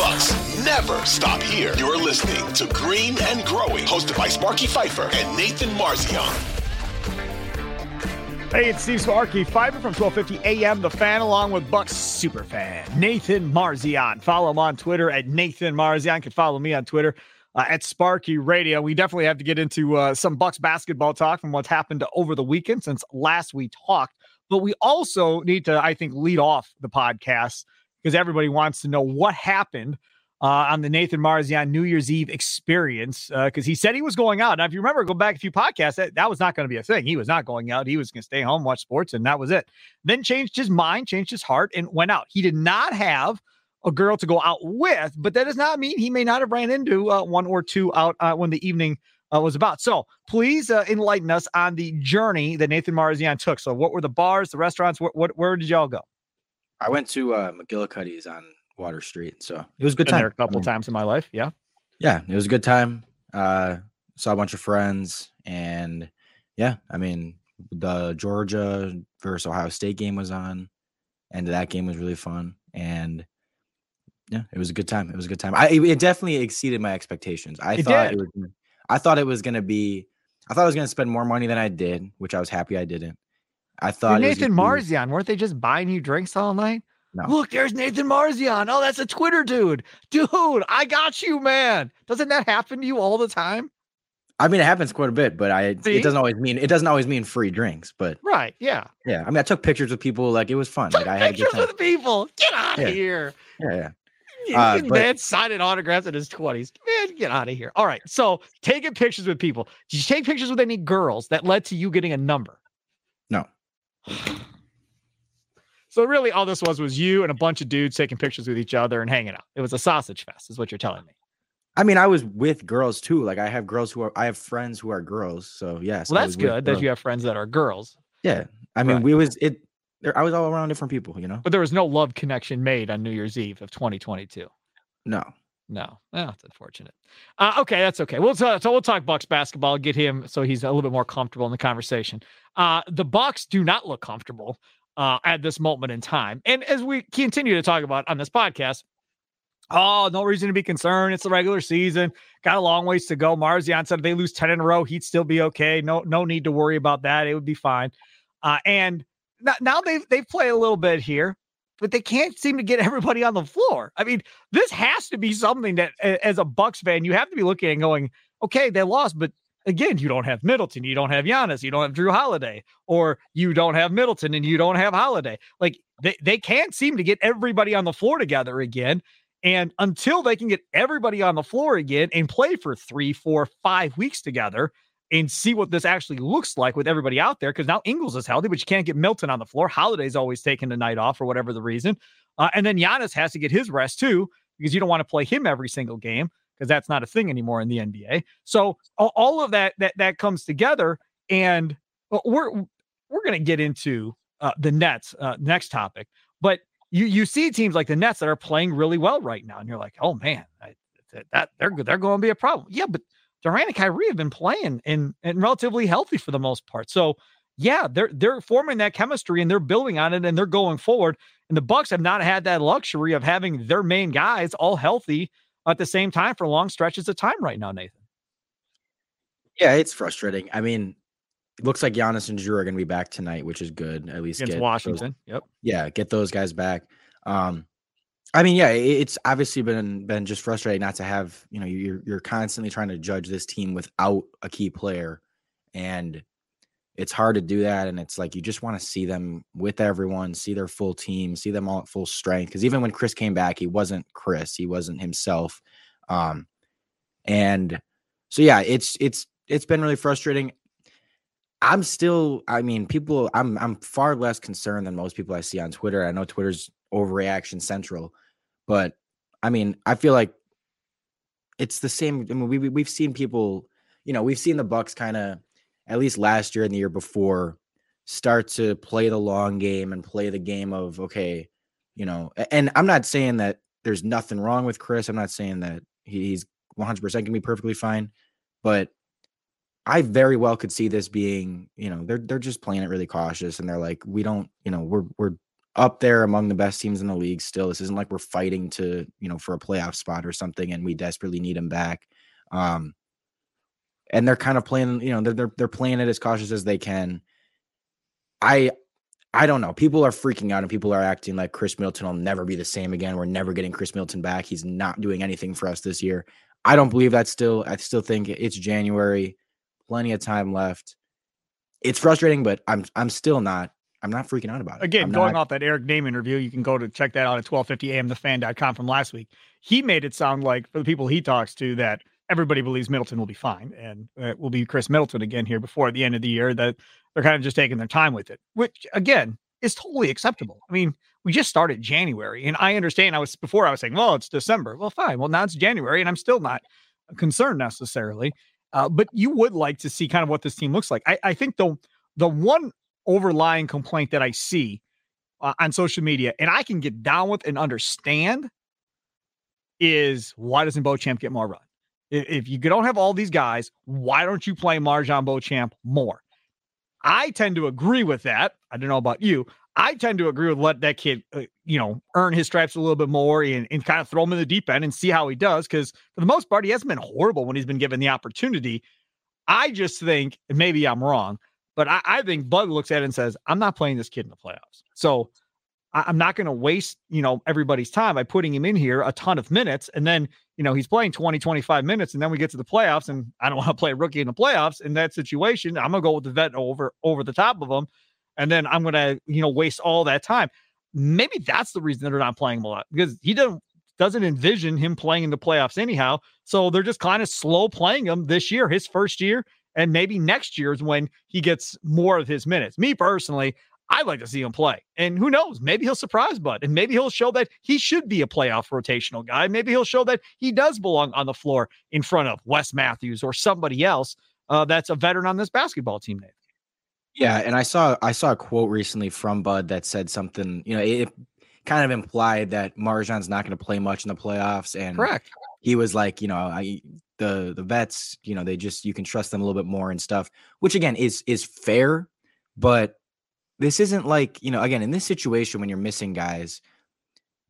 Bucks never stop here. You're listening to Green and Growing, hosted by Sparky Fifer and Nathan Marzion. Hey, it's Steve Sparky, Fifer from 1250 AM, The Fan, along with Bucks superfan Nathan Marzion. Follow him on Twitter at Nathan Marzion. You can follow me on Twitter uh, at Sparky Radio. We definitely have to get into uh, some Bucks basketball talk from what's happened over the weekend since last we talked. But we also need to, I think, lead off the podcast because everybody wants to know what happened uh, on the Nathan Marzion New Year's Eve experience because uh, he said he was going out. Now, if you remember, go back a few podcasts, that, that was not going to be a thing. He was not going out. He was going to stay home, watch sports, and that was it. Then changed his mind, changed his heart, and went out. He did not have a girl to go out with, but that does not mean he may not have ran into uh, one or two out uh, when the evening uh, was about. So please uh, enlighten us on the journey that Nathan Marzion took. So what were the bars, the restaurants? What where did y'all go? I went to uh, McGillicuddy's on Water Street, so it was a good Been time. there a couple I mean, times in my life. Yeah, Yeah, it was a good time. Uh, saw a bunch of friends, and yeah, I mean the Georgia versus Ohio State game was on, and that game was really fun. And yeah, it was a good time. It was a good time. I it definitely exceeded my expectations. I It thought did. it was. I thought it was gonna be. I thought I was gonna spend more money than I did, which I was happy I didn't. I thought Nathan Marzion. Weren't they just buying you drinks all night? No. Look, there's Nathan Marzion. Oh, that's a Twitter dude. Dude, I got you, man. Doesn't that happen to you all the time? I mean, it happens quite a bit, but I See? it doesn't always mean it doesn't always mean free drinks. But Right. Yeah. yeah, I mean, I took pictures with people. Like it was fun. Took Like I had pictures with people. Get out of Yeah. here. Yeah, yeah. Uh, but- man signing autographs in his 20s. Man, get out of here. All right. So taking pictures with people. Did you take pictures with any girls that led to you getting a number? So really all this was was you and a bunch of dudes taking pictures with each other and hanging out. It was a sausage fest, is what you're telling me. I mean, I was with girls too. Like I have girls who are. I have friends who are girls. So yes. Well, that's good that girls. you have friends that are girls, Yeah. I mean, Right. we was it. There, I was all around different people. You know. but there was no love connection made on New Year's Eve of 2022. No. No, oh, that's unfortunate. Uh, okay, that's okay. We'll so we'll talk Bucks basketball. Get him so he's a little bit more comfortable in the conversation. Uh, the Bucks do not look comfortable uh, at this moment in time, and as we continue to talk about on this podcast, oh, no reason to be concerned. It's the regular season. Got a long ways to go. Marzion said if they lose ten in a row, he'd still be okay. No, no need to worry about that. It would be fine. Uh, and now they've they've played a little bit here, but they can't seem to get everybody on the floor. I mean, this has to be something that, as a Bucks fan, you have to be looking and going, okay, they lost, but again, you don't have Middleton, you don't have Giannis, you don't have Jrue Holiday, or you don't have Middleton and you don't have Holiday. Like they they can't seem to get everybody on the floor together again. And until they can get everybody on the floor again and play for three, four, five weeks together and see what this actually looks like with everybody out there, because now Ingles is healthy, but you can't get Middleton on the floor. Holiday's always taking the night off for whatever the reason. Uh, and then Giannis has to get his rest too, because you don't want to play him every single game because that's not a thing anymore in the NBA. So all of that that that comes together, and well, we're we're gonna get into uh, the Nets uh, next topic, but you you see teams like the Nets that are playing really well right now, and you're like, oh man, I, that they're they're going to be a problem. Yeah, but Durant and Kyrie have been playing and and relatively healthy for the most part. So yeah, they're they're forming that chemistry and they're building on it and they're going forward. And the Bucks have not had that luxury of having their main guys all healthy at the same time for long stretches of time right now, Nathan. Yeah, it's frustrating. I mean, it looks like Giannis and Jrue are going to be back tonight, which is good. At least Against get those- Washington. Yep. yeah, get those guys back. Um, I mean, yeah, it's obviously been been just frustrating not to have you know you're you're constantly trying to judge this team without a key player, and it's hard to do that. And it's like you just want to see them with everyone, see their full team, see them all at full strength. Because even when Chris came back, he wasn't Chris, he wasn't himself. Um, and so yeah, it's it's it's been really frustrating. I'm still, I mean, people, I'm I'm far less concerned than most people I see on Twitter. I know Twitter's overreaction central, but I mean, I feel like it's the same. I mean, we, we we've seen people, you know, we've seen the Bucks kind of at least last year and the year before start to play the long game and play the game of okay, you know, and I'm not saying that there's nothing wrong with Chris. I'm not saying that he's 100% going to be perfectly fine, but I very well could see this being, you know, they're they're just playing it really cautious and they're like, we don't, you know, we're we're up there among the best teams in the league still. This isn't like we're fighting to, you know, for a playoff spot or something and we desperately need him back. Um and they're kind of playing, you know, they're they're, they're playing it as cautious as they can. I I don't know. People are freaking out and people are acting like Chris Middleton will never be the same again. We're never getting Chris Middleton back. He's not doing anything for us this year. I don't believe that still. I still think it's January, plenty of time left. It's frustrating, but I'm I'm still not I'm not freaking out about it. Again, I'm going not, off that Eric Nehm interview, you can go to check that out at 1250 am thefan.com from last week. He made it sound like for the people he talks to that everybody believes Middleton will be fine and it will be Chris Middleton again here before the end of the year that they're kind of just taking their time with it, which again is totally acceptable. I mean, we just started January and I understand I was before I was saying, well, it's December. Well, fine. Well, now it's January and I'm still not concerned necessarily. Uh, but you would like to see kind of what this team looks like. I, I think the the one overlying complaint that I see uh, on social media, and I can get down with and understand, is why doesn't Beauchamp get more run? If you don't have all these guys, why don't you play MarJon Beauchamp more? I tend to agree with that. I don't know about you. I tend to agree with let that kid, uh, you know, earn his stripes a little bit more and, and kind of throw him in the deep end and see how he does. Because for the most part, he hasn't been horrible when he's been given the opportunity. I just think, maybe I'm wrong, but I, I think Bud looks at it and says, I'm not playing this kid in the playoffs. So I, I'm not going to waste, you know, everybody's time by putting him in here a ton of minutes. And then, you know, he's playing 20, 25 minutes. And then we get to the playoffs and I don't want to play a rookie in the playoffs. In that situation, I'm going to go with the vet over, over the top of him. And then I'm going to, you know, waste all that time. Maybe that's the reason they're not playing him a lot because he doesn't doesn't envision him playing in the playoffs anyhow. So they're just kind of slow playing him this year, his first year, and maybe next year is when he gets more of his minutes. Me personally, I'd like to see him play. And who knows? Maybe he'll surprise Bud and maybe he'll show that he should be a playoff rotational guy. Maybe he'll show that he does belong on the floor in front of Wes Matthews or somebody else uh, that's a veteran on this basketball team, Nate. Yeah, and I saw I saw a quote recently from Bud that said something, you know, it kind of implied that MarJon's not going to play much in the playoffs and Correct. He was like, you know, I the the vets, you know, they just you can trust them a little bit more and stuff, which again is is fair, but this isn't like, you know, again, in this situation when you're missing guys,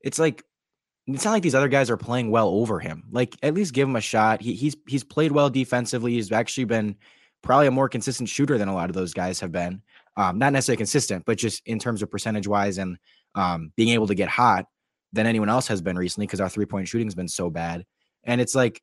it's like it's not like these other guys are playing well over him. Like at least give him a shot. He, he's he's played well defensively. He's actually been probably a more consistent shooter than a lot of those guys have been. Um, not necessarily consistent, but just in terms of percentage wise and um, being able to get hot than anyone else has been recently because our three point shooting has been so bad. And it's like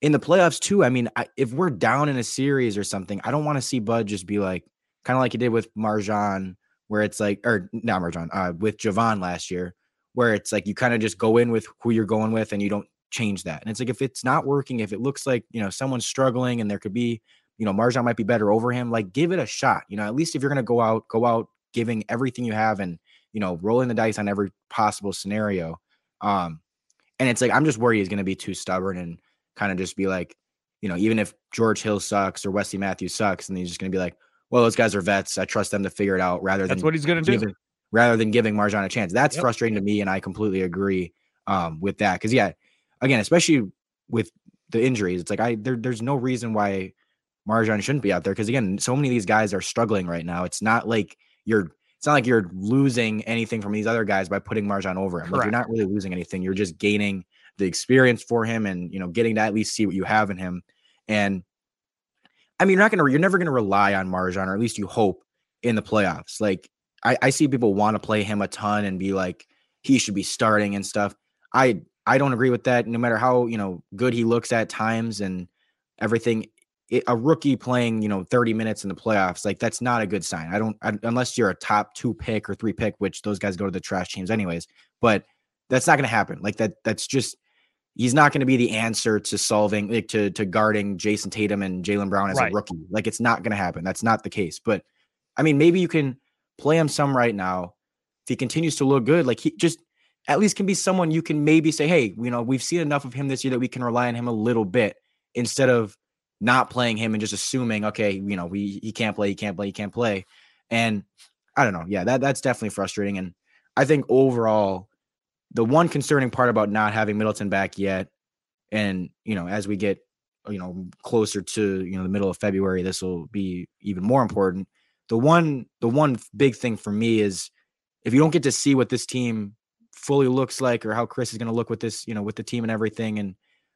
in the playoffs too. I mean, I, if we're down in a series or something, I don't want to see Bud just be like, kind of like he did with MarJon, where it's like, or not MarJon, uh, with Javon last year, where it's like you kind of just go in with who you're going with and you don't change that. And it's like if it's not working, if it looks like you know someone's struggling and there could be, you know, MarJon might be better over him, like give it a shot. You know, at least if you're gonna go out, go out giving everything you have and you know rolling the dice on every possible scenario. Um, and it's like I'm just worried he's to be too stubborn and kind of just be like, you know, even if George Hill sucks or Wesley Matthews sucks, and he's just going to be like, well, those guys are vets. I trust them to figure it out rather than that's what he's going to do. Rather than giving MarJon a chance. That's yep. frustrating to me, and I completely agree um, with that. Because yeah, again, especially with the injuries, it's like I there, there's no reason why MarJon shouldn't be out there. Because again, so many of these guys are struggling right now. It's not like you're it's not like you're losing anything from these other guys by putting MarJon over him. Like you're not really losing anything. You're just gaining the experience for him and you know getting to at least see what you have in him. And I mean, you're not gonna you're never gonna rely on MarJon, or at least you hope in the playoffs. Like I, I see people want to play him a ton and be like he should be starting and stuff. I I don't agree with that. No matter how you know good he looks at times and everything, it, a rookie playing, you know, 30 minutes in the playoffs, like that's not a good sign. I don't, I, unless you're a top two pick or three pick, which those guys go to the trash teams anyways. But that's not going to happen. Like that, that's just, he's not going to be the answer to solving, like to to guarding Jayson Tatum and Jaylen Brown as right. a rookie. Like it's not going to happen. That's not the case. But I mean, maybe you can play him some right now. If he continues to look good, like he just at least can be someone you can maybe say, hey, you know, we've seen enough of him this year that we can rely on him a little bit instead of not playing him and just assuming, okay, you know, we he can't play, he can't play, he can't play. And I don't know. Yeah, that that's definitely frustrating. And I think overall, the one concerning part about not having Middleton back yet, and you know, as we get you know closer to you know the middle of February, this will be even more important. The one the one big thing for me is if you don't get to see what this team fully looks like or how Chris is going to look with this, you know, with the team and everything, and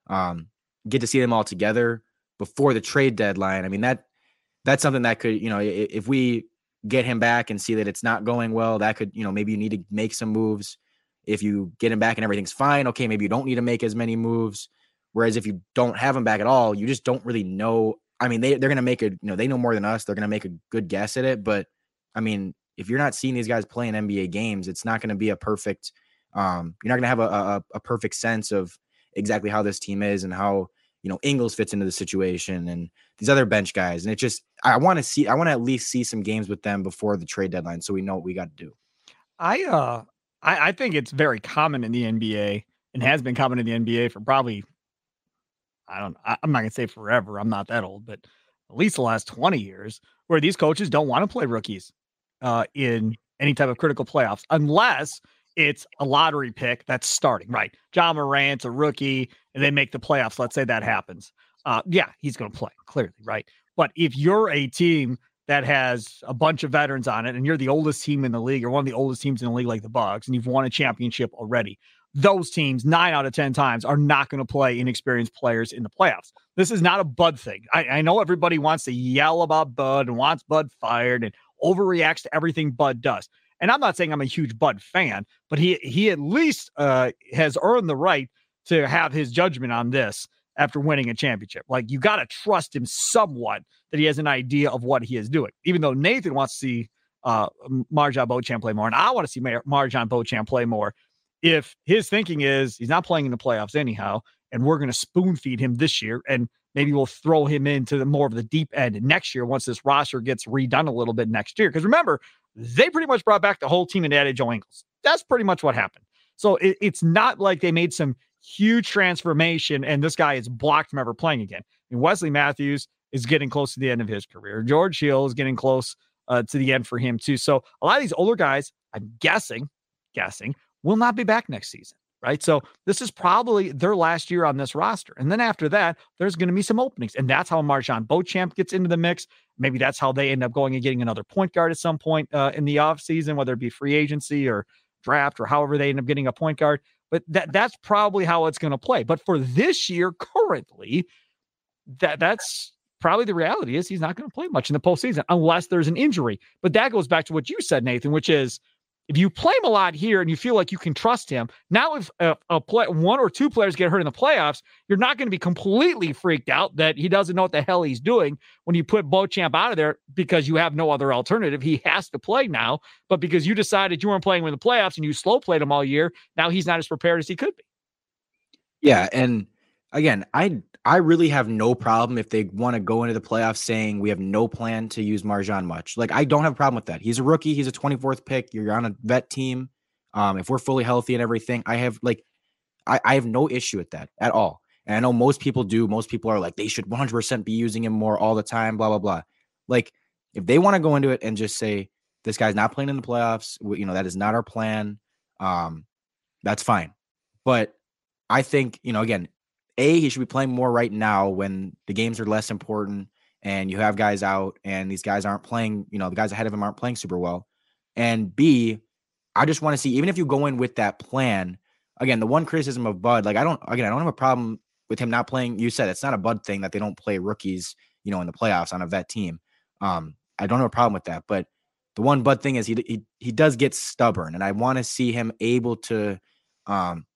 um, get to see them all together before the trade deadline. I mean that that's something that could, you know, if we get him back and see that it's not going well, that could, you know, maybe you need to make some moves. If you get him back and everything's fine, okay, maybe you don't need to make as many moves. Whereas if you don't have him back at all, you just don't really know. I mean, they they're gonna make a you know they know more than us. They're gonna make a good guess at it. But I mean, if you're not seeing these guys playing NBA games, it's not gonna be a perfect. Um, you're not gonna have a, a a perfect sense of exactly how this team is and how you know Ingles fits into the situation and these other bench guys. And it just I want to see I want to at least see some games with them before the trade deadline so we know what we got to do. I uh I, I think it's very common in the NBA and has been common in the NBA for probably I don't I, I'm not gonna say forever, I'm not that old, but at least the last 20 years, where these coaches don't want to play rookies uh in any type of critical playoffs unless it's a lottery pick that's starting, right? Ja Morant's a rookie and they make the playoffs. Let's say that happens. Uh, yeah, he's going to play clearly, right? But if you're a team that has a bunch of veterans on it and you're the oldest team in the league or one of the oldest teams in the league, like the Bucks, and you've won a championship already, those teams nine out of 10 times are not going to play inexperienced players in the playoffs. This is not a Bud thing. I, I know everybody wants to yell about Bud and wants Bud fired and overreacts to everything Bud does. And I'm not saying I'm a huge Bud fan, but he he at least uh, has earned the right to have his judgment on this after winning a championship. Like you got to trust him somewhat that he has an idea of what he is doing. Even though Nathan wants to see uh, MarJon Beauchamp play more, and I want to see Mar- MarJon Beauchamp play more. If his thinking is he's not playing in the playoffs anyhow, and we're going to spoon feed him this year, and maybe we'll throw him into the more of the deep end next year once this roster gets redone a little bit next year. Because remember, they pretty much brought back the whole team and added Joe Ingles. That's pretty much what happened. So it, it's not like they made some huge transformation and this guy is blocked from ever playing again. Mean, Wesley Matthews is getting close to the end of his career. George Hill is getting close uh, to the end for him too. So a lot of these older guys, I'm guessing, guessing, will not be back next season right? So this is probably their last year on this roster. And then after that, there's going to be some openings. And that's how MarJon Beauchamp gets into the mix. Maybe that's how they end up going and getting another point guard at some point uh, in the offseason, whether it be free agency or draft or however they end up getting a point guard. But that that's probably how it's going to play. But for this year, currently, that that's probably the reality is he's not going to play much in the postseason unless there's an injury. But that goes back to what you said, Nathan, which is – if you play him a lot here and you feel like you can trust him, now if a, a play, one or two players get hurt in the playoffs, you're not going to be completely freaked out that he doesn't know what the hell he's doing when you put Beauchamp out of there because you have no other alternative. He has to play now, but because you decided you weren't playing in the playoffs and you slow played him all year, now he's not as prepared as he could be. Yeah, and again, I I really have no problem if they want to go into the playoffs saying we have no plan to use MarJon much. Like I don't have a problem with that. He's a rookie. He's a 24th pick. You're on a vet team. Um, if we're fully healthy and everything, I have like I, I have no issue with that at all. And I know most people do. Most people are like they should 100% be using him more all the time. Blah blah blah. Like if they want to go into it and just say this guy's not playing in the playoffs, you know that is not our plan. Um, that's fine. But I think you know again a, he should be playing more right now when the games are less important and you have guys out and these guys aren't playing, you know, the guys ahead of him aren't playing super well. And B, I just want to see, even if you go in with that plan, again, the one criticism of Bud, like I don't, again, I don't have a problem with him not playing. You said it's not a Bud thing that they don't play rookies, you know, in the playoffs on a vet team. Um, I don't have a problem with that. But the one Bud thing is he he, he does get stubborn, and I want to see him able to um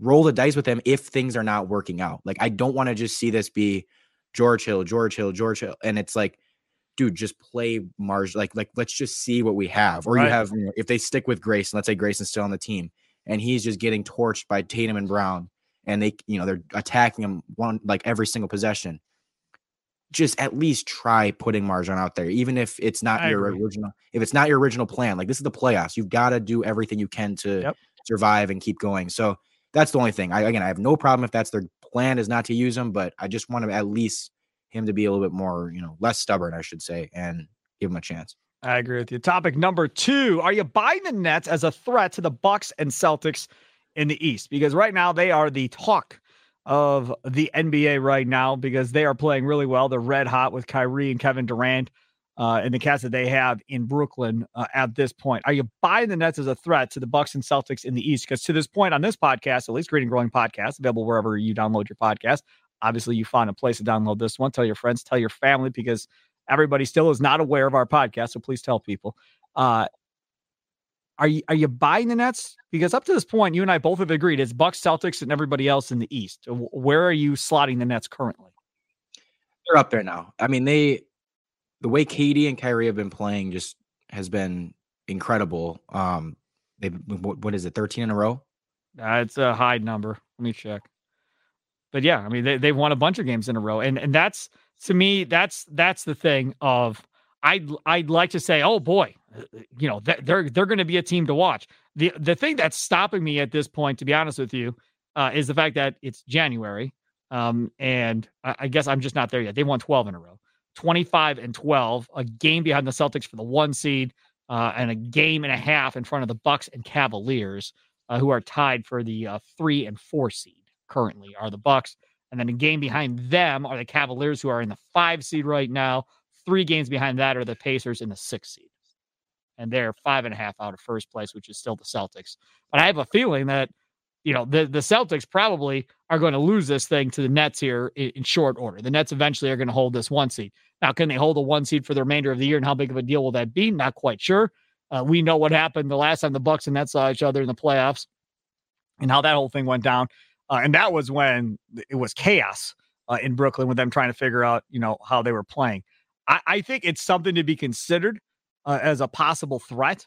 roll the dice with him if things are not working out. Like I don't want to just see this be George Hill, George Hill, George Hill, and it's like, dude, just play Mars. Like, like let's just see what we have. Or right. you have, you know, if they stick with Grayson, let's say Grayson's still on the team, and he's just getting torched by Tatum and Brown, and they, you know, they're attacking him one like every single possession. Just at least try putting MarJon out there, even if it's not I your agree. original. If it's not your original plan, like this is the playoffs, you've got to do everything you can to yep. survive and keep going. So that's the only thing. I again, I have no problem if that's their plan is not to use him, but I just want to at least him to be a little bit more, you know, less stubborn, I should say, and give him a chance. I agree with you. Topic number two: Are you buying the Nets as a threat to the Bucks and Celtics in the East? Because right now they are the talk of the NBA right now because they are playing really well. They're red hot with Kyrie and Kevin Durant. Uh, in the cats that they have in Brooklyn uh, at this point. Are you buying the Nets as a threat to the Bucks and Celtics in the East? Because to this point on this podcast, at least Green and Growing podcast, available wherever you download your podcast. Obviously, you find a place to download this one. Tell your friends, tell your family, because everybody still is not aware of our podcast. So please tell people. Uh, are you are you buying the Nets? Because up to this point, you and I both have agreed it's Bucks, Celtics, and everybody else in the East. Where are you slotting the Nets currently? They're up there now. I mean, they the way KD and Kyrie have been playing just has been incredible. Um, they what is it, thirteen in a row? Uh, it's a high number. Let me check. But yeah, I mean they they've won a bunch of games in a row, and and that's to me that's that's the thing of I'd I'd like to say, oh boy, uh, you know, they're they're going to be a team to watch. The the thing that's stopping me at this point, to be honest with you, uh, is the fact that it's January, um, and I, I, guess I'm just not there yet. They won 12 in a row, 25 and 12, a game behind the Celtics for the one seed, uh, and a game and a half in front of the Bucks and Cavaliers, uh, who are tied for the uh, three and four seed. Currently, are the Bucks, and then a game behind them are the Cavaliers, who are in the five seed right now Three games behind that are the Pacers in the six seed. And they're five and a half out of first place, which is still the Celtics. But I have a feeling that, you know, the, the Celtics probably are going to lose this thing to the Nets here in, in short order. The Nets eventually are going to hold this one seed. Now, can they hold a one seed for the remainder of the year? And how big of a deal will that be? Not quite sure. Uh, we know what happened the last time the Bucks and Nets saw each other in the playoffs and how that whole thing went down. Uh, and that was when it was chaos uh, in Brooklyn with them trying to figure out, you know, how they were playing. I, I think it's something to be considered uh, as a possible threat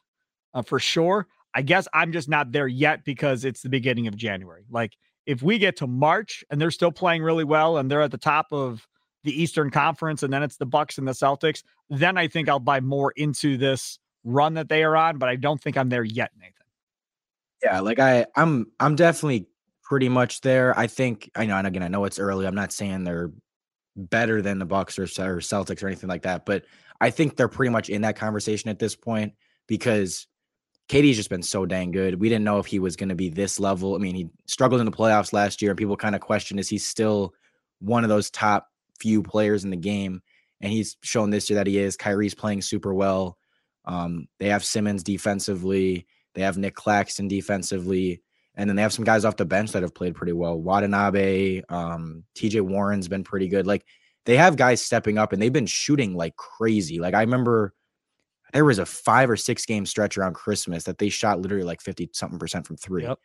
uh, for sure. I guess I'm just not there yet because it's the beginning of January. Like if we get to March and they're still playing really well and they're at the top of the Eastern Conference and then it's the Bucks and the Celtics, then I think I'll buy more into this run that they are on, but I don't think I'm there yet, Nathan. Yeah, like I I'm I'm definitely pretty much there. I think I know and again I know it's early. I'm not saying they're better than the Bucks or, or Celtics or anything like that. But I think they're pretty much in that conversation at this point because KD's just been so dang good. We didn't know if he was going to be this level. I mean, he struggled in the playoffs last year, and people kind of questioned is he still one of those top few players in the game? And he's shown this year that he is. Kyrie's playing super well. Um, they have Simmons defensively. They have Nic Claxton defensively. And then they have some guys off the bench that have played pretty well. Watanabe, um, TJ Warren's been pretty good. Like they have guys stepping up and they've been shooting like crazy. Like I remember there was a five or six game stretch around Christmas that they shot literally like 50 something percent from three. Yep.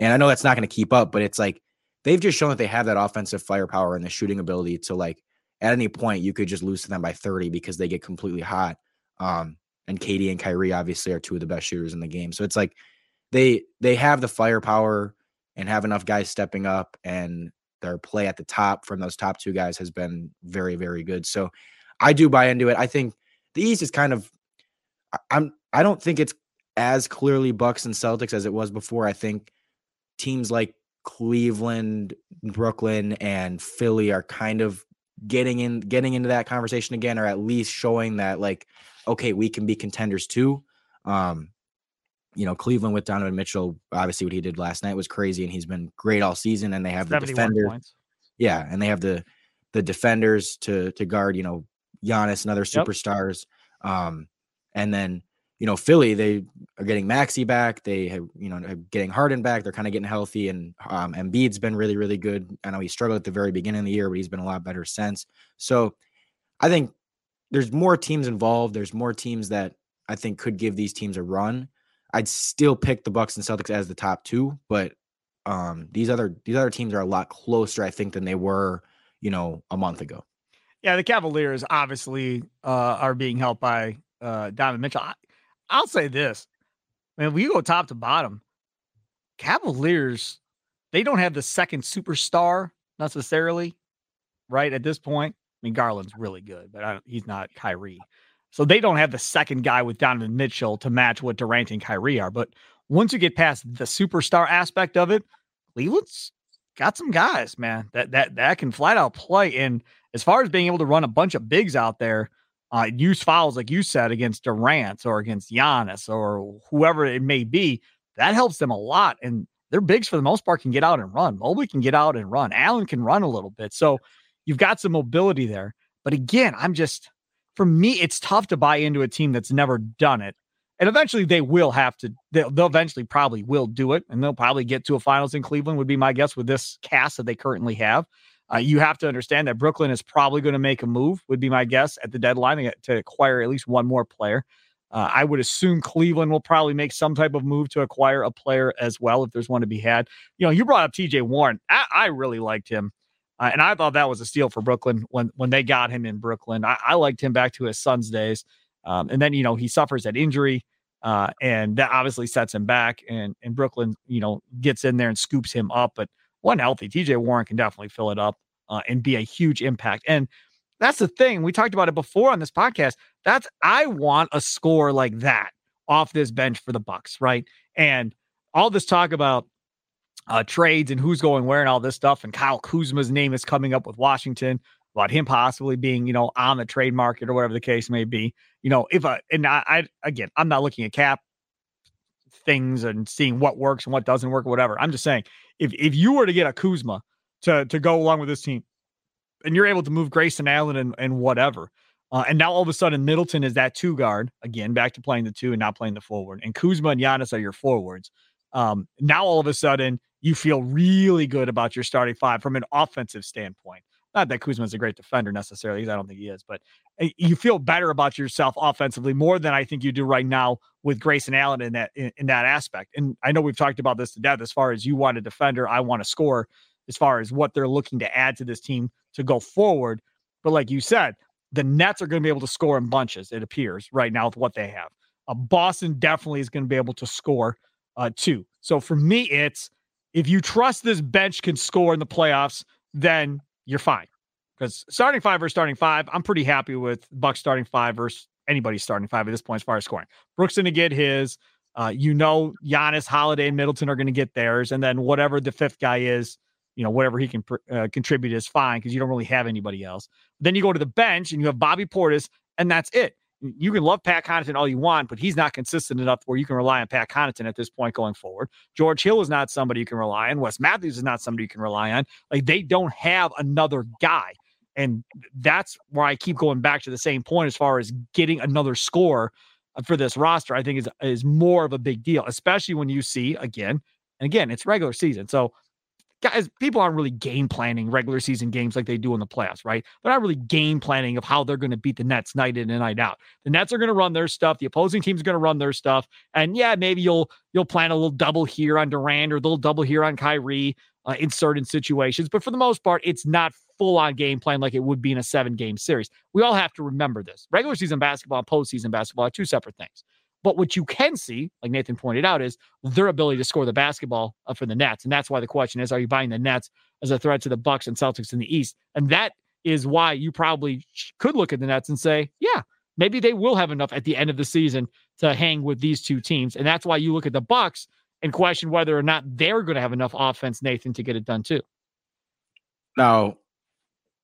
And I know that's not going to keep up, but it's like they've just shown that they have that offensive firepower and the shooting ability to like at any point you could just lose to them by 30 because they get completely hot. Um, and KD and Kyrie obviously are two of the best shooters in the game. So it's like they they have the firepower and have enough guys stepping up and their play at the top from those top two guys has been very very good. So I do buy into it. I think the East is kind of I'm I don't think it's as clearly Bucks and Celtics as it was before. I think teams like Cleveland, Brooklyn, and Philly are kind of getting in getting into that conversation again, or at least showing that like, okay, we can be contenders too. Um, you know, Cleveland with Donovan Mitchell, obviously what he did last night was crazy, and he's been great all season. And they have the defender, points. yeah, and they have the the defenders to to guard, you know, Giannis and other superstars. Yep. Um, and then you know, Philly, they are getting Maxey back. They have, you know, getting Harden back. They're kind of getting healthy, and um, Embiid's been really, really good. I know he struggled at the very beginning of the year, but he's been a lot better since. So, I think there's more teams involved. There's more teams that I think could give these teams a run. I'd still pick the Bucks and Celtics as the top two, but um, these other these other teams are a lot closer, I think, than they were, you know, a month ago. Yeah, the Cavaliers obviously uh, are being helped by uh, Donovan Mitchell. I, will say this, man, we go top to bottom. Cavaliers, they don't have the second superstar necessarily, right? At this point, I mean, Garland's really good, but he's not Kyrie. So they don't have the second guy with Donovan Mitchell to match what Durant and Kyrie are. But once you get past the superstar aspect of it, Cleveland's got some guys, man, that that that can flat out play. And as far as being able to run a bunch of bigs out there, uh, use fouls like you said against Durant or against Giannis or whoever it may be, that helps them a lot. And their bigs for the most part can get out and run. Mobley can get out and run. Allen can run a little bit. So you've got some mobility there. But again, I'm just for me, it's tough to buy into a team that's never done it. And eventually they will have to, they'll, they'll eventually probably will do it. And they'll probably get to a finals in Cleveland, would be my guess with this cast that they currently have. Uh, you have to understand that Brooklyn is probably going to make a move, would be my guess at the deadline to acquire at least one more player. Uh, I would assume Cleveland will probably make some type of move to acquire a player as well if there's one to be had. You know, you brought up TJ Warren. I, I really liked him. Uh, and I thought that was a steal for Brooklyn when when they got him in Brooklyn. I, I liked him back to his Suns days. Um, and then, you know, he suffers that injury. Uh, and that obviously sets him back. And and Brooklyn, you know, gets in there and scoops him up. But one healthy, TJ Warren can definitely fill it up uh, and be a huge impact. And that's the thing. We talked about it before on this podcast. That's I want a score like that off this bench for the Bucks, right? And all this talk about uh, trades and who's going where and all this stuff. And Kyle Kuzma's name is coming up with Washington about him possibly being, you know, on the trade market or whatever the case may be. You know, if I and I, I again, I'm not looking at cap things and seeing what works and what doesn't work, or whatever. I'm just saying, if if you were to get a Kuzma to to go along with this team, and you're able to move Grayson Allen and and whatever. Uh, and now all of a sudden, Middleton is that two guard again, back to playing the two and not playing the forward. And Kuzma and Giannis are your forwards. Um, now all of a sudden, you feel really good about your starting five from an offensive standpoint. Not that Kuzma is a great defender necessarily, I don't think he is, but eh, you feel better about yourself offensively more than I think you do right now with Grayson Allen in that in, in that aspect. And I know we've talked about this to death as far as you want a defender, I want to score as far as what they're looking to add to this team to go forward. But like you said, the Nets are going to be able to score in bunches, it appears, right now with what they have. Uh, Boston definitely is going to be able to score uh, too. So for me, it's if you trust this bench can score in the playoffs, then you're fine. Because starting five versus starting five, I'm pretty happy with Buck starting five versus anybody starting five at this point as far as scoring. Brooks going to get his. Uh, you know, Giannis, Holiday, and Middleton are going to get theirs, and then whatever the fifth guy is, you know, whatever he can uh, contribute is fine because you don't really have anybody else. Then you go to the bench and you have Bobby Portis, and that's it. You can love Pat Connaughton all you want, but he's not consistent enough where you can rely on Pat Connaughton at this point going forward. George Hill is not somebody you can rely on. Wes Matthews is not somebody you can rely on. Like they don't have another guy. And that's where I keep going back to the same point as far as getting another score for this roster, I think is is more of a big deal, especially when you see again and again, it's regular season. So guys, people aren't really game planning regular season games like they do in the playoffs, right? They're not really game planning of how they're going to beat the Nets night in and night out. The Nets are going to run their stuff. The opposing team's going to run their stuff. And yeah, maybe you'll you'll plan a little double here on Durant or a little double here on Kyrie uh, in certain situations. But for the most part, it's not full on game plan like it would be in a seven game series. We all have to remember this. Regular season basketball and postseason basketball are two separate things. But what you can see, like Nathan pointed out, is their ability to score the basketball for the Nets, and that's why the question is: Are you buying the Nets as a threat to the Bucks and Celtics in the East? And that is why you probably could look at the Nets and say, yeah, maybe they will have enough at the end of the season to hang with these two teams, and that's why you look at the Bucks and question whether or not they're going to have enough offense, Nathan, to get it done too. Now,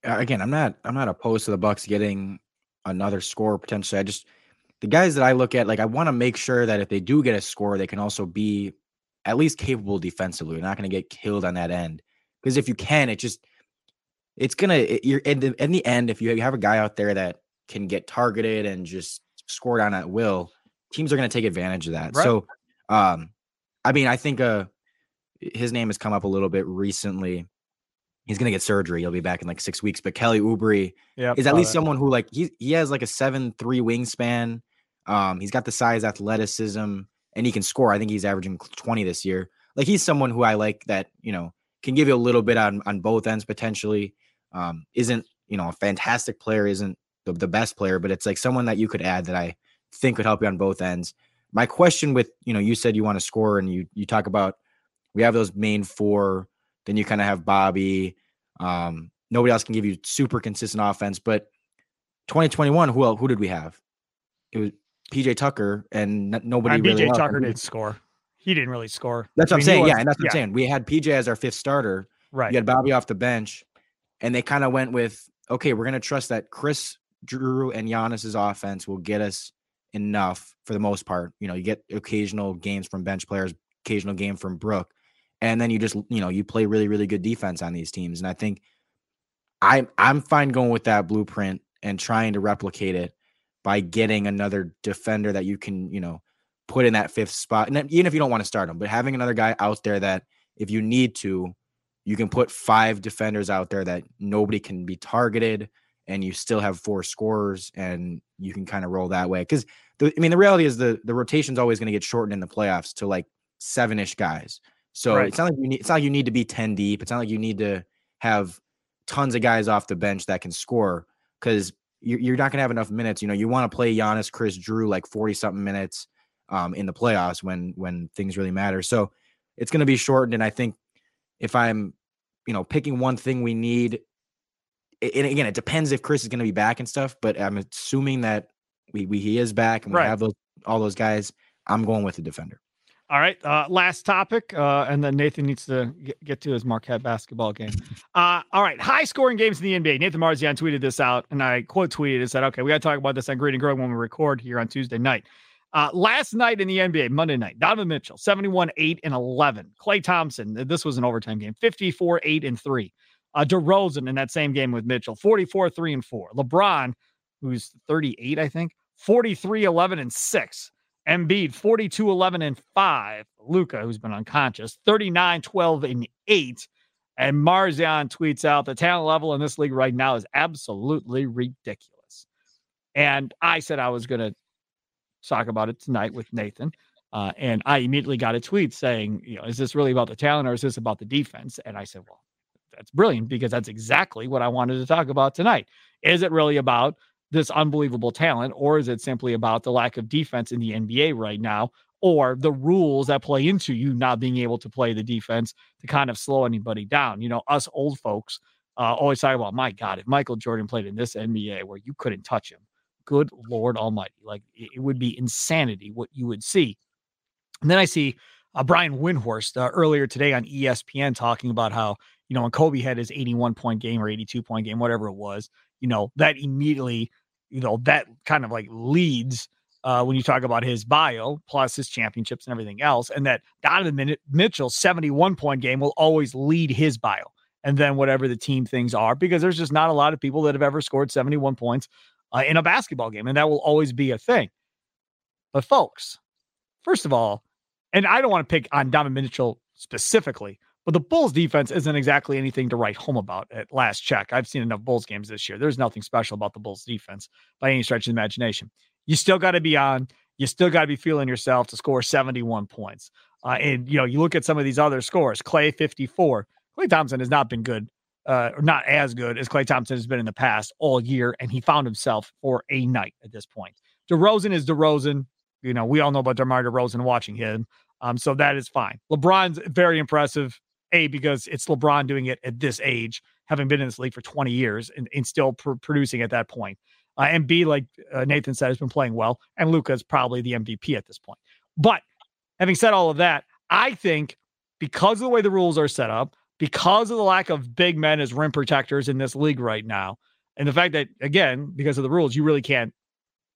again, I'm not I'm not opposed to the Bucks getting another score potentially. I just the guys that I look at, like I want to make sure that if they do get a score, they can also be at least capable defensively. You're not going to get killed on that end because if you can, it just it's gonna it, you're in the, in the end. If you have a guy out there that can get targeted and just score down at will, teams are going to take advantage of that. Right. So, um, I mean, I think uh, his name has come up a little bit recently. He's gonna get surgery. He'll be back in like six weeks. But Kelly Oubre yep, is at least someone who like he he has like a seven three wingspan. Um, he's got the size, athleticism, and he can score. I think he's averaging 20 this year. Like he's someone who I like that, you know, can give you a little bit on on both ends potentially. Um, isn't, you know, a fantastic player, isn't the, the best player, but it's like someone that you could add that I think could help you on both ends. My question with, you know, you said you want to score and you you talk about we have those main four, then you kind of have Bobby. Um, nobody else can give you super consistent offense, but 2021, who who did we have? It was PJ Tucker, and n- nobody. And really PJ Tucker didn't score. He didn't really score. That's what I am saying. Was, yeah, and that's what yeah. I'm saying. We had PJ as our fifth starter. Right. You had Bobby off the bench, and they kind of went with, okay, we're gonna trust that Chris Jrue and Giannis's offense will get us enough for the most part. You know, you get occasional games from bench players, occasional game from Brook, and then you just you know you play really really good defense on these teams. And I think I'm I'm fine going with that blueprint and trying to replicate it by getting another defender that you can, you know, put in that fifth spot. And even if you don't want to start him, but having another guy out there that if you need to, you can put five defenders out there that nobody can be targeted and you still have four scorers and you can kind of roll that way. Cause the, I mean, the reality is the, the rotation's always going to get shortened in the playoffs to like seven ish guys. So right. it's not like you need, it's not like you need to be 10 deep. It's not like you need to have tons of guys off the bench that can score because you're, you're not going to have enough minutes. You know, you want to play Giannis, Chris, Jrue like 40 something minutes um, in the playoffs when when things really matter. So it's going to be shortened. And I think if I'm, you know, picking one thing we need, and again, it depends if Chris is going to be back and stuff. But I'm assuming that we, we he is back and we right. have those all those guys. I'm going with the defender. All right. Uh, last topic, uh, and then Nathan needs to get, get to his Marquette basketball game. Uh, all right. High scoring games in the NBA. Nathan Marzion tweeted this out, and I quote tweeted and said, okay, we got to talk about this on Green and Growing when we record here on Tuesday night. Uh, last night in the NBA, Monday night, Donovan Mitchell, 71, 8, and 11. Klay Thompson, this was an overtime game, 54, 8, and 3. Uh, DeRozan in that same game with Mitchell, 44, 3, and 4. LeBron, who's 38, I think, 43, 11, and 6. Embiid 42 11 and 5. Luka, who's been unconscious, 39 12 and 8. And Marzion tweets out the talent level in this league right now is absolutely ridiculous. And I said I was going to talk about it tonight with Nathan. Uh, and I immediately got a tweet saying, you know, is this really about the talent or is this about the defense? And I said, well, that's brilliant because that's exactly what I wanted to talk about tonight. Is it really about this unbelievable talent, or is it simply about the lack of defense in the NBA right now, or the rules that play into you not being able to play the defense to kind of slow anybody down? You know, us old folks uh, always talk about, my God, if Michael Jordan played in this NBA where you couldn't touch him, good Lord Almighty, like it would be insanity what you would see. And then I see uh, Brian Windhorst uh, earlier today on ESPN talking about how, you know, when Kobe had his 81 point game or 82 point game, whatever it was, you know, that immediately you know, that kind of like leads uh, when you talk about his bio plus his championships and everything else. And that Donovan Mitchell's 71 point game will always lead his bio. And then whatever the team things are, because there's just not a lot of people that have ever scored 71 points uh, in a basketball game. And that will always be a thing. But folks, first of all, and I don't want to pick on Donovan Mitchell specifically, but the Bulls defense isn't exactly anything to write home about at last check. I've seen enough Bulls games this year. There's nothing special about the Bulls defense by any stretch of the imagination. You still got to be on. You still got to be feeling yourself to score 71 points. Uh, and, you know, you look at some of these other scores Klay 54. Klay Thompson has not been good, uh, or not as good as Klay Thompson has been in the past all year. And he found himself for a night at this point. DeRozan is DeRozan. You know, we all know about DeMar DeRozan watching him. Um, so that is fine. LeBron's very impressive. A, because it's LeBron doing it at this age, having been in this league for 20 years and, and still pr- producing at that point. Uh, and B, like uh, Nathan said, has been playing well. And Luka is probably the MVP at this point. But having said all of that, I think because of the way the rules are set up, because of the lack of big men as rim protectors in this league right now, and the fact that, again, because of the rules, you really can't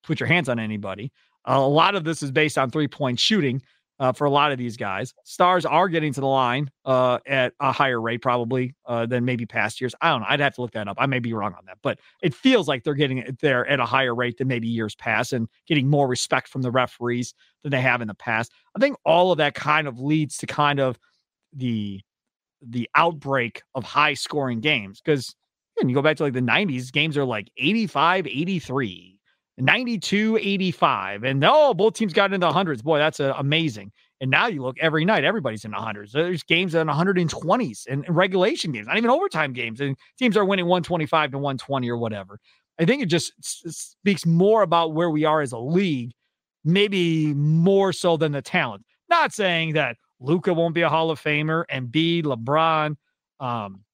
put your hands on anybody. A lot of this is based on three point shooting uh, for a lot of these guys. Stars are getting to the line uh, at a higher rate, probably uh, than maybe past years. I don't know. I'd have to look that up. I may be wrong on that, but it feels like they're getting it there at a higher rate than maybe years past and getting more respect from the referees than they have in the past. I think all of that kind of leads to kind of the the outbreak of high scoring games because you go back to like the 90s games are like 85 83 92 85. And oh, both teams got into the hundreds. Boy, that's uh, amazing. And now you look every night, everybody's in the hundreds. There's games in 120s and regulation games, not even overtime games. And teams are winning 125 to 120 or whatever. I think it just speaks more about where we are as a league, maybe more so than the talent. Not saying that Luka won't be a Hall of Famer and B, LeBron, um,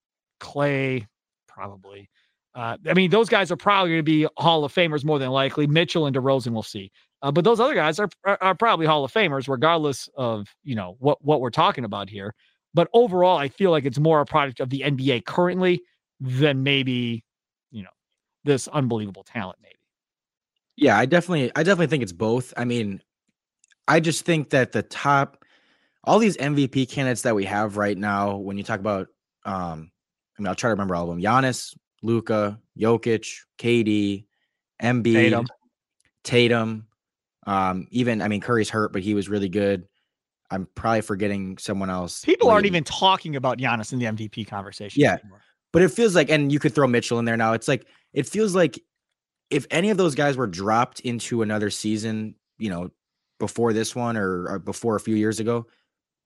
Klay, probably. Uh, I mean, those guys are probably going to be Hall of Famers more than likely. Mitchell and DeRozan, we'll see. Uh, but those other guys are, are, probably Hall of Famers, regardless of you know what what we're talking about here. But overall, I feel like it's more a product of the NBA currently than maybe you know this unbelievable talent. Maybe. Yeah, I definitely, I definitely think it's both. I mean, I just think that the top, all these MVP candidates that we have right now, when you talk about, um, I mean, I'll try to remember all of them: Giannis, Luka, Jokic, KD, Embiid, Tatum. Tatum, um, even I mean Curry's hurt, but he was really good. I'm probably forgetting someone else. People aren't even talking about Giannis in the MVP conversation. Yeah. Anymore. But it feels like, and you could throw Mitchell in there now. It's like, it feels like if any of those guys were dropped into another season, you know, before this one or, or before a few years ago,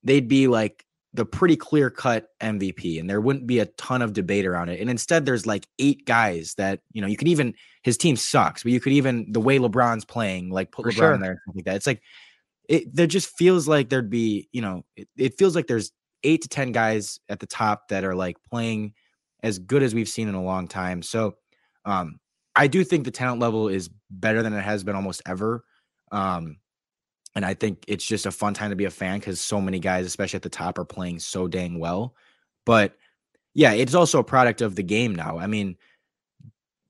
they'd be like the pretty clear cut MVP and there wouldn't be a ton of debate around it. And instead, there's like eight guys that, you know, you could even, his team sucks, but you could even, the way LeBron's playing, like put For LeBron sure. in there, like that. It's like, it there just feels like there'd be, you know, it, it feels like there's eight to 10 guys at the top that are like playing as good as we've seen in a long time. So, um, I do think the talent level is better than it has been almost ever. Um, and I think it's just a fun time to be a fan because so many guys, especially at the top, are playing so dang well. But yeah, it's also a product of the game now. I mean,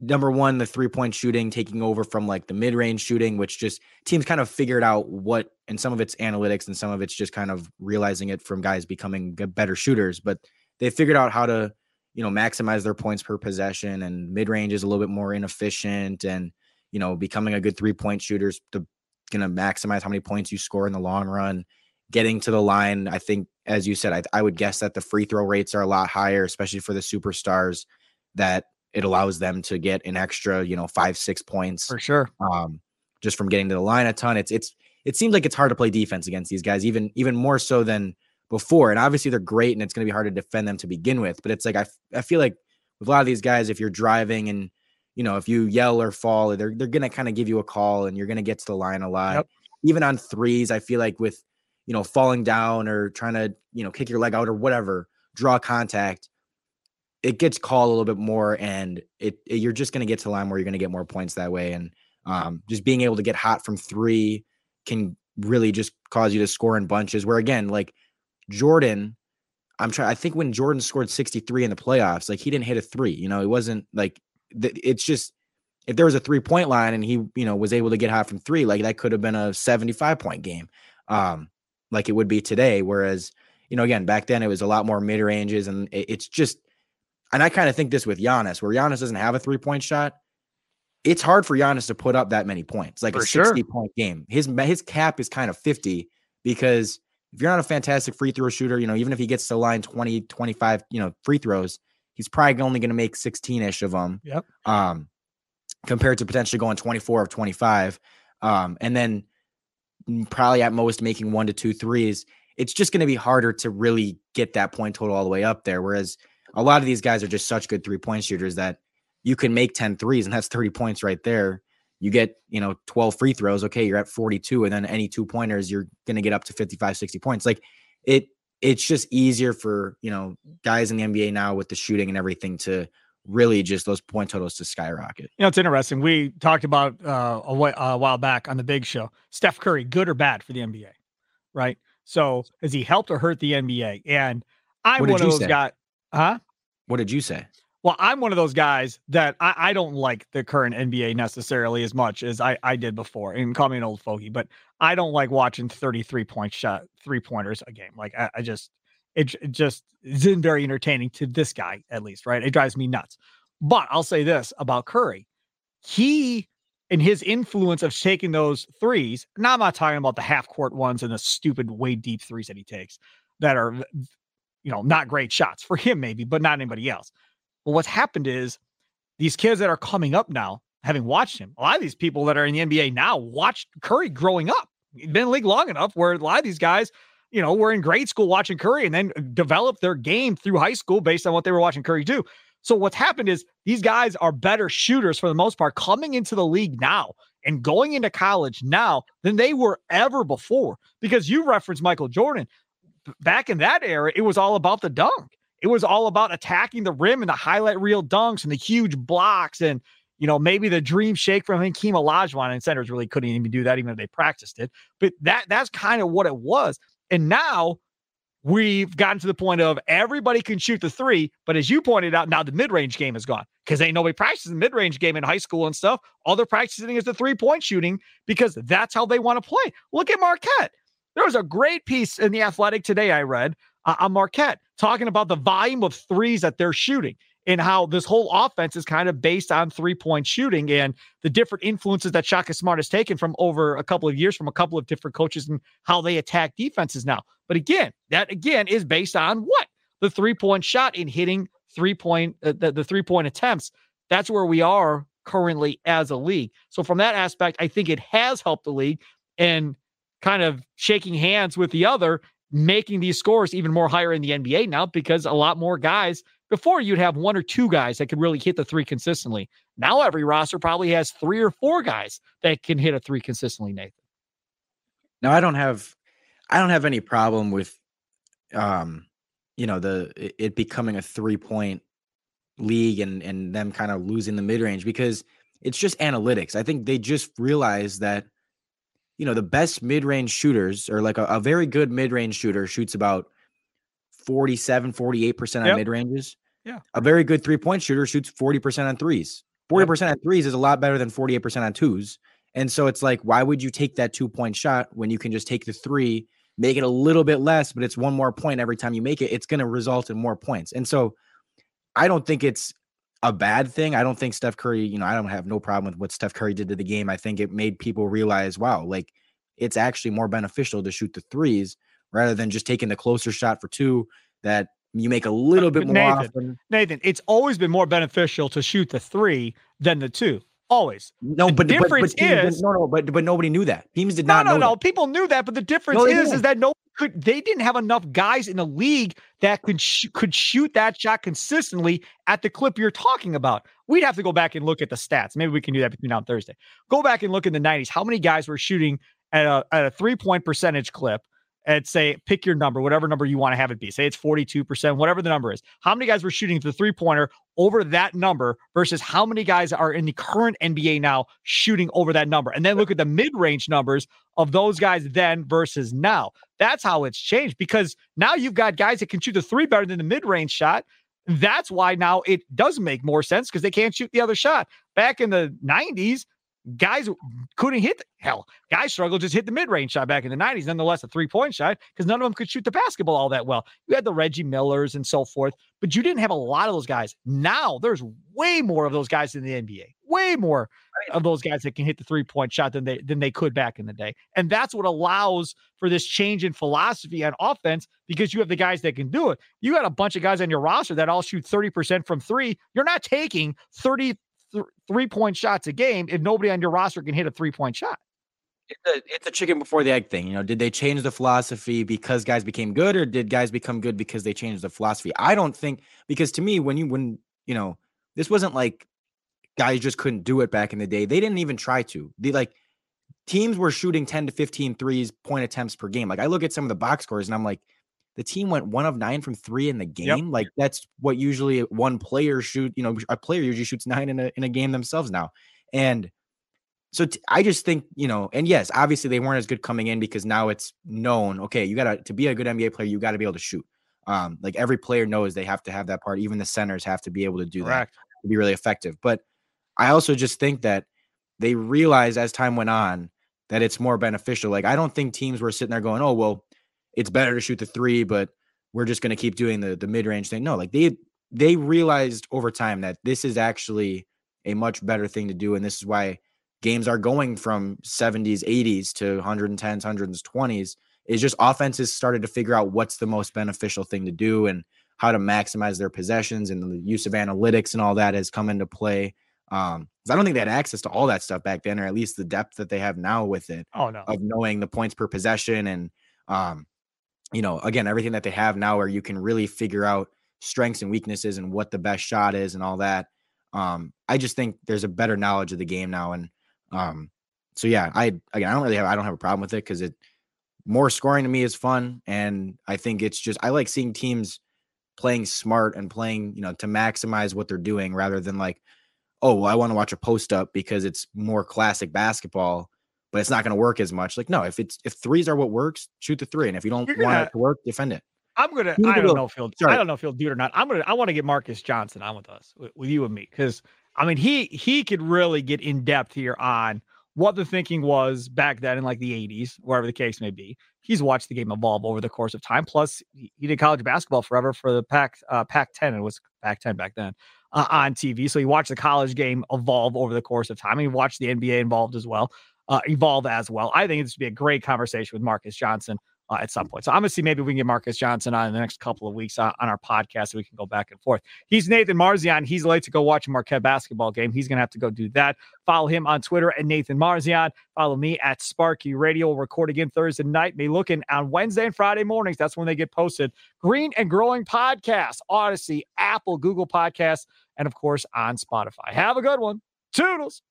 number one, the three point shooting taking over from like the mid range shooting, which just teams kind of figured out what, and some of it's analytics and some of it's just kind of realizing it from guys becoming better shooters. But they figured out how to, you know, maximize their points per possession and mid range is a little bit more inefficient and, you know, becoming a good three point shooters to going to maximize how many points you score in the long run. Getting to the line, I think, as you said, I, I would guess that the free throw rates are a lot higher, especially for the superstars that it allows them to get an extra, you know, five, six points for sure. Um, just from getting to the line a ton. It's it's it seems like it's hard to play defense against these guys, even even more so than before. And obviously they're great, and it's going to be hard to defend them to begin with. But it's like I I feel like with a lot of these guys, if you're driving and you know if you yell or fall, they're they're going to kind of give you a call, and you're going to get to the line a lot. Yep. Even on threes, I feel like with you know falling down or trying to you know kick your leg out or whatever, draw contact it gets called a little bit more and it, it you're just going to get to the line where you're going to get more points that way and um, just being able to get hot from three can really just cause you to score in bunches where again like jordan i'm trying i think when jordan scored 63 in the playoffs like he didn't hit a three you know it wasn't like it's just if there was a three point line and he you know was able to get hot from three like that could have been a 75 point game um like it would be today whereas you know again back then it was a lot more mid ranges and it, it's just and I kind of think this with Giannis, where Giannis doesn't have a three point shot. It's hard for Giannis to put up that many points, like for a sixty point game. His his cap is kind of 50 because if you're not a fantastic free throw shooter, you know, even if he gets to line 20, 25, you know, free throws, he's probably only going to make 16 ish of them. Yep. Um, compared to potentially going 24 of 25. Um, and then probably at most making one to two threes. It's just going to be harder to really get that point total all the way up there. Whereas a lot of these guys are just such good three point shooters that you can make 10 threes and that's 30 points right there. You get, you know, 12 free throws. Okay. You're at 42. And then any two pointers, you're going to get up to 55, 60 points. Like it, it's just easier for, you know, guys in the NBA now with the shooting and everything to really just those point totals to skyrocket. You know, it's interesting. We talked about uh, a, a while back on the big show, Steph Curry, good or bad for the NBA, right? So has he helped or hurt the NBA? And I'm one of those guys. Huh? What did you say? Well, I'm one of those guys that I, I, don't like the current NBA necessarily as much as I, I did before. And call me an old fogey, but I don't like watching 33 point shot three pointers a game. Like I, I just it, it just isn't very entertaining to this guy, at least, right? It drives me nuts. But I'll say this about Curry. He and his influence of taking those threes. Now I'm not talking about the half court ones and the stupid way deep threes that he takes that are you know, not great shots for him, maybe, but not anybody else. But what's happened is these kids that are coming up now, having watched him, a lot of these people that are in the NBA now watched Curry growing up. Been in league long enough where a lot of these guys, you know, were in grade school watching Curry and then uh, developed their game through high school based on what they were watching Curry do. So what's happened is these guys are better shooters for the most part coming into the league now and going into college now than they were ever before. Because you referenced Michael Jordan back in that era, it was all about the dunk. It was all about attacking the rim and the highlight reel dunks and the huge blocks and you know maybe the dream shake from Hakeem Olajuwon and centers really couldn't even do that even if they practiced it. But that that's kind of what it was. And now we've gotten to the point of everybody can shoot the three, but as you pointed out, now the mid-range game is gone because ain't nobody practicing mid-range game in high school and stuff. All they're practicing is the three-point shooting because that's how they want to play. Look at Marquette. There was a great piece in the Athletic today I read uh, on Marquette talking about the volume of threes that they're shooting. In how this whole offense is kind of based on three point shooting and the different influences that Shaka Smart has taken from over a couple of years from a couple of different coaches and how they attack defenses now. But again, that again is based on what? The three point shot in hitting three point, uh, the, the three point attempts. That's where we are currently as a league. So from that aspect, I think it has helped the league and kind of shaking hands with the other, making these scores even more higher in the NBA now because a lot more guys before you'd have one or two guys that could really hit the three consistently. Now every roster probably has three or four guys that can hit a three consistently, Nathan. Now I don't have I don't have any problem with um you know the it becoming a three point league and and them kind of losing the mid range because it's just analytics. I think they just realized that you know the best mid range shooters or like a, a very good mid range shooter shoots about 47 48% on yep. mid ranges yeah. A very good three point shooter shoots 40% on threes. 40% yep. on threes is a lot better than 48% on twos. And so it's like, why would you take that two point shot when you can just take the three, make it a little bit less, but it's one more point every time you make it? It's going to result in more points. And so I don't think it's a bad thing. I don't think Steph Curry, you know, I don't have no problem with what Steph Curry did to the game. I think it made people realize, wow, like it's actually more beneficial to shoot the threes rather than just taking the closer shot for two that you make a little bit more Nathan, often. Nathan, it's always been more beneficial to shoot the three than the two. Always. No, the but the difference but, but is no, no, but but nobody knew that. Teams did no, not. No, no, no, that. People knew that, but the difference no, is, is that no could they didn't have enough guys in the league that could sh- could shoot that shot consistently at the clip you're talking about. We'd have to go back and look at the stats. Maybe we can do that between now and Thursday. Go back and look in the 90s. How many guys were shooting at a, at a three point percentage clip and say, pick your number, whatever number you want to have it be. Say it's 42%, whatever the number is. How many guys were shooting the three pointer over that number versus how many guys are in the current NBA now shooting over that number? And then look at the mid range numbers of those guys then versus now. That's how it's changed because now you've got guys that can shoot the three better than the mid range shot. That's why now it does make more sense because they can't shoot the other shot. Back in the 90s, guys couldn't hit The, hell guys struggled just hit the mid-range shot back in the 90s nonetheless a three-point shot because none of them could shoot the basketball all that well. You had the reggie millers and so forth but you didn't have a lot of those guys. Now there's way more of those guys in the nba way more of those guys that can hit the three-point shot than they than they could back in the day and that's what allows for this change in philosophy on offense because you have the guys that can do it. You got a bunch of guys on your roster that all shoot 30% from three you're not taking 30 th- three point shots a game if nobody on your roster can hit a three point shot. It's a, it's a chicken before the egg thing. You know, did they change the philosophy because guys became good, or did guys become good because they changed the philosophy? I don't think because to me, when you when you know, this wasn't like guys just couldn't do it back in the day. They didn't even try to. They like teams were shooting 10 to 15 threes point attempts per game. Like I look at some of the box scores and I'm like, the team went one of nine from three in the game. Yep. Like that's what usually one player shoot. You know, a player usually shoots nine in a in a game themselves now. And so t- I just think you know, and yes, obviously they weren't as good coming in because now it's known. Okay, you gotta to be a good NBA player, you got to be able to shoot. Um, like every player knows they have to have that part. Even the centers have to be able to do Correct. that to be really effective. But I also just think that they realize as time went on that it's more beneficial. Like I don't think teams were sitting there going, "Oh well, it's better to shoot the three, but we're just going to keep doing the the mid range thing. No, like they they realized over time that this is actually a much better thing to do, and this is why games are going from 70s, 80s to 110s, 100s, 20s. Is just offenses started to figure out what's the most beneficial thing to do and how to maximize their possessions and the use of analytics and all that has come into play. Um, I don't think they had access to all that stuff back then, or at least the depth that they have now with it. Oh no, of knowing the points per possession and um, you know, again, everything that they have now where you can really figure out strengths and weaknesses and what the best shot is and all that. Um, I just think there's a better knowledge of the game now. And um, so yeah, I again I don't really have I don't have a problem with it because it more scoring to me is fun. And I think it's just I like seeing teams playing smart and playing, you know, to maximize what they're doing rather than like, oh, well, I want to watch a post up because it's more classic basketball but it's not going to work as much. Like, no, if it's if threes are what works, shoot the three, and if you don't gonna, want it to work, defend it. I'm gonna. I don't know if he'll. Sorry. I don't know if he'll do it or not. I'm gonna. I want to get Marcus Johnson on with us, with, with you and me, because I mean he he could really get in depth here on what the thinking was back then in like the 80s, wherever the case may be. He's watched the game evolve over the course of time. Plus, he, he did college basketball forever for the Pac uh, Pac 10. It was Pac 10 back then uh, on TV. So he watched the college game evolve over the course of time. He watched the NBA involved as well, uh, evolve as well. I think would be a great conversation with Marcus Johnson uh, at some point. So I'm gonna see maybe we can get Marcus Johnson on in the next couple of weeks on, on our podcast so we can go back and forth. He's Nathan Marzion. He's late to go watch a Marquette basketball game. He's gonna have to go do that. Follow him on Twitter at Nathan Marzion. Follow me at Sparky Radio. We'll record again Thursday night. Be looking on Wednesday and Friday mornings. That's when they get posted. Green and Growing Podcast, Audacy, Apple, Google Podcasts, and of course on Spotify. Have a good one. Toodles.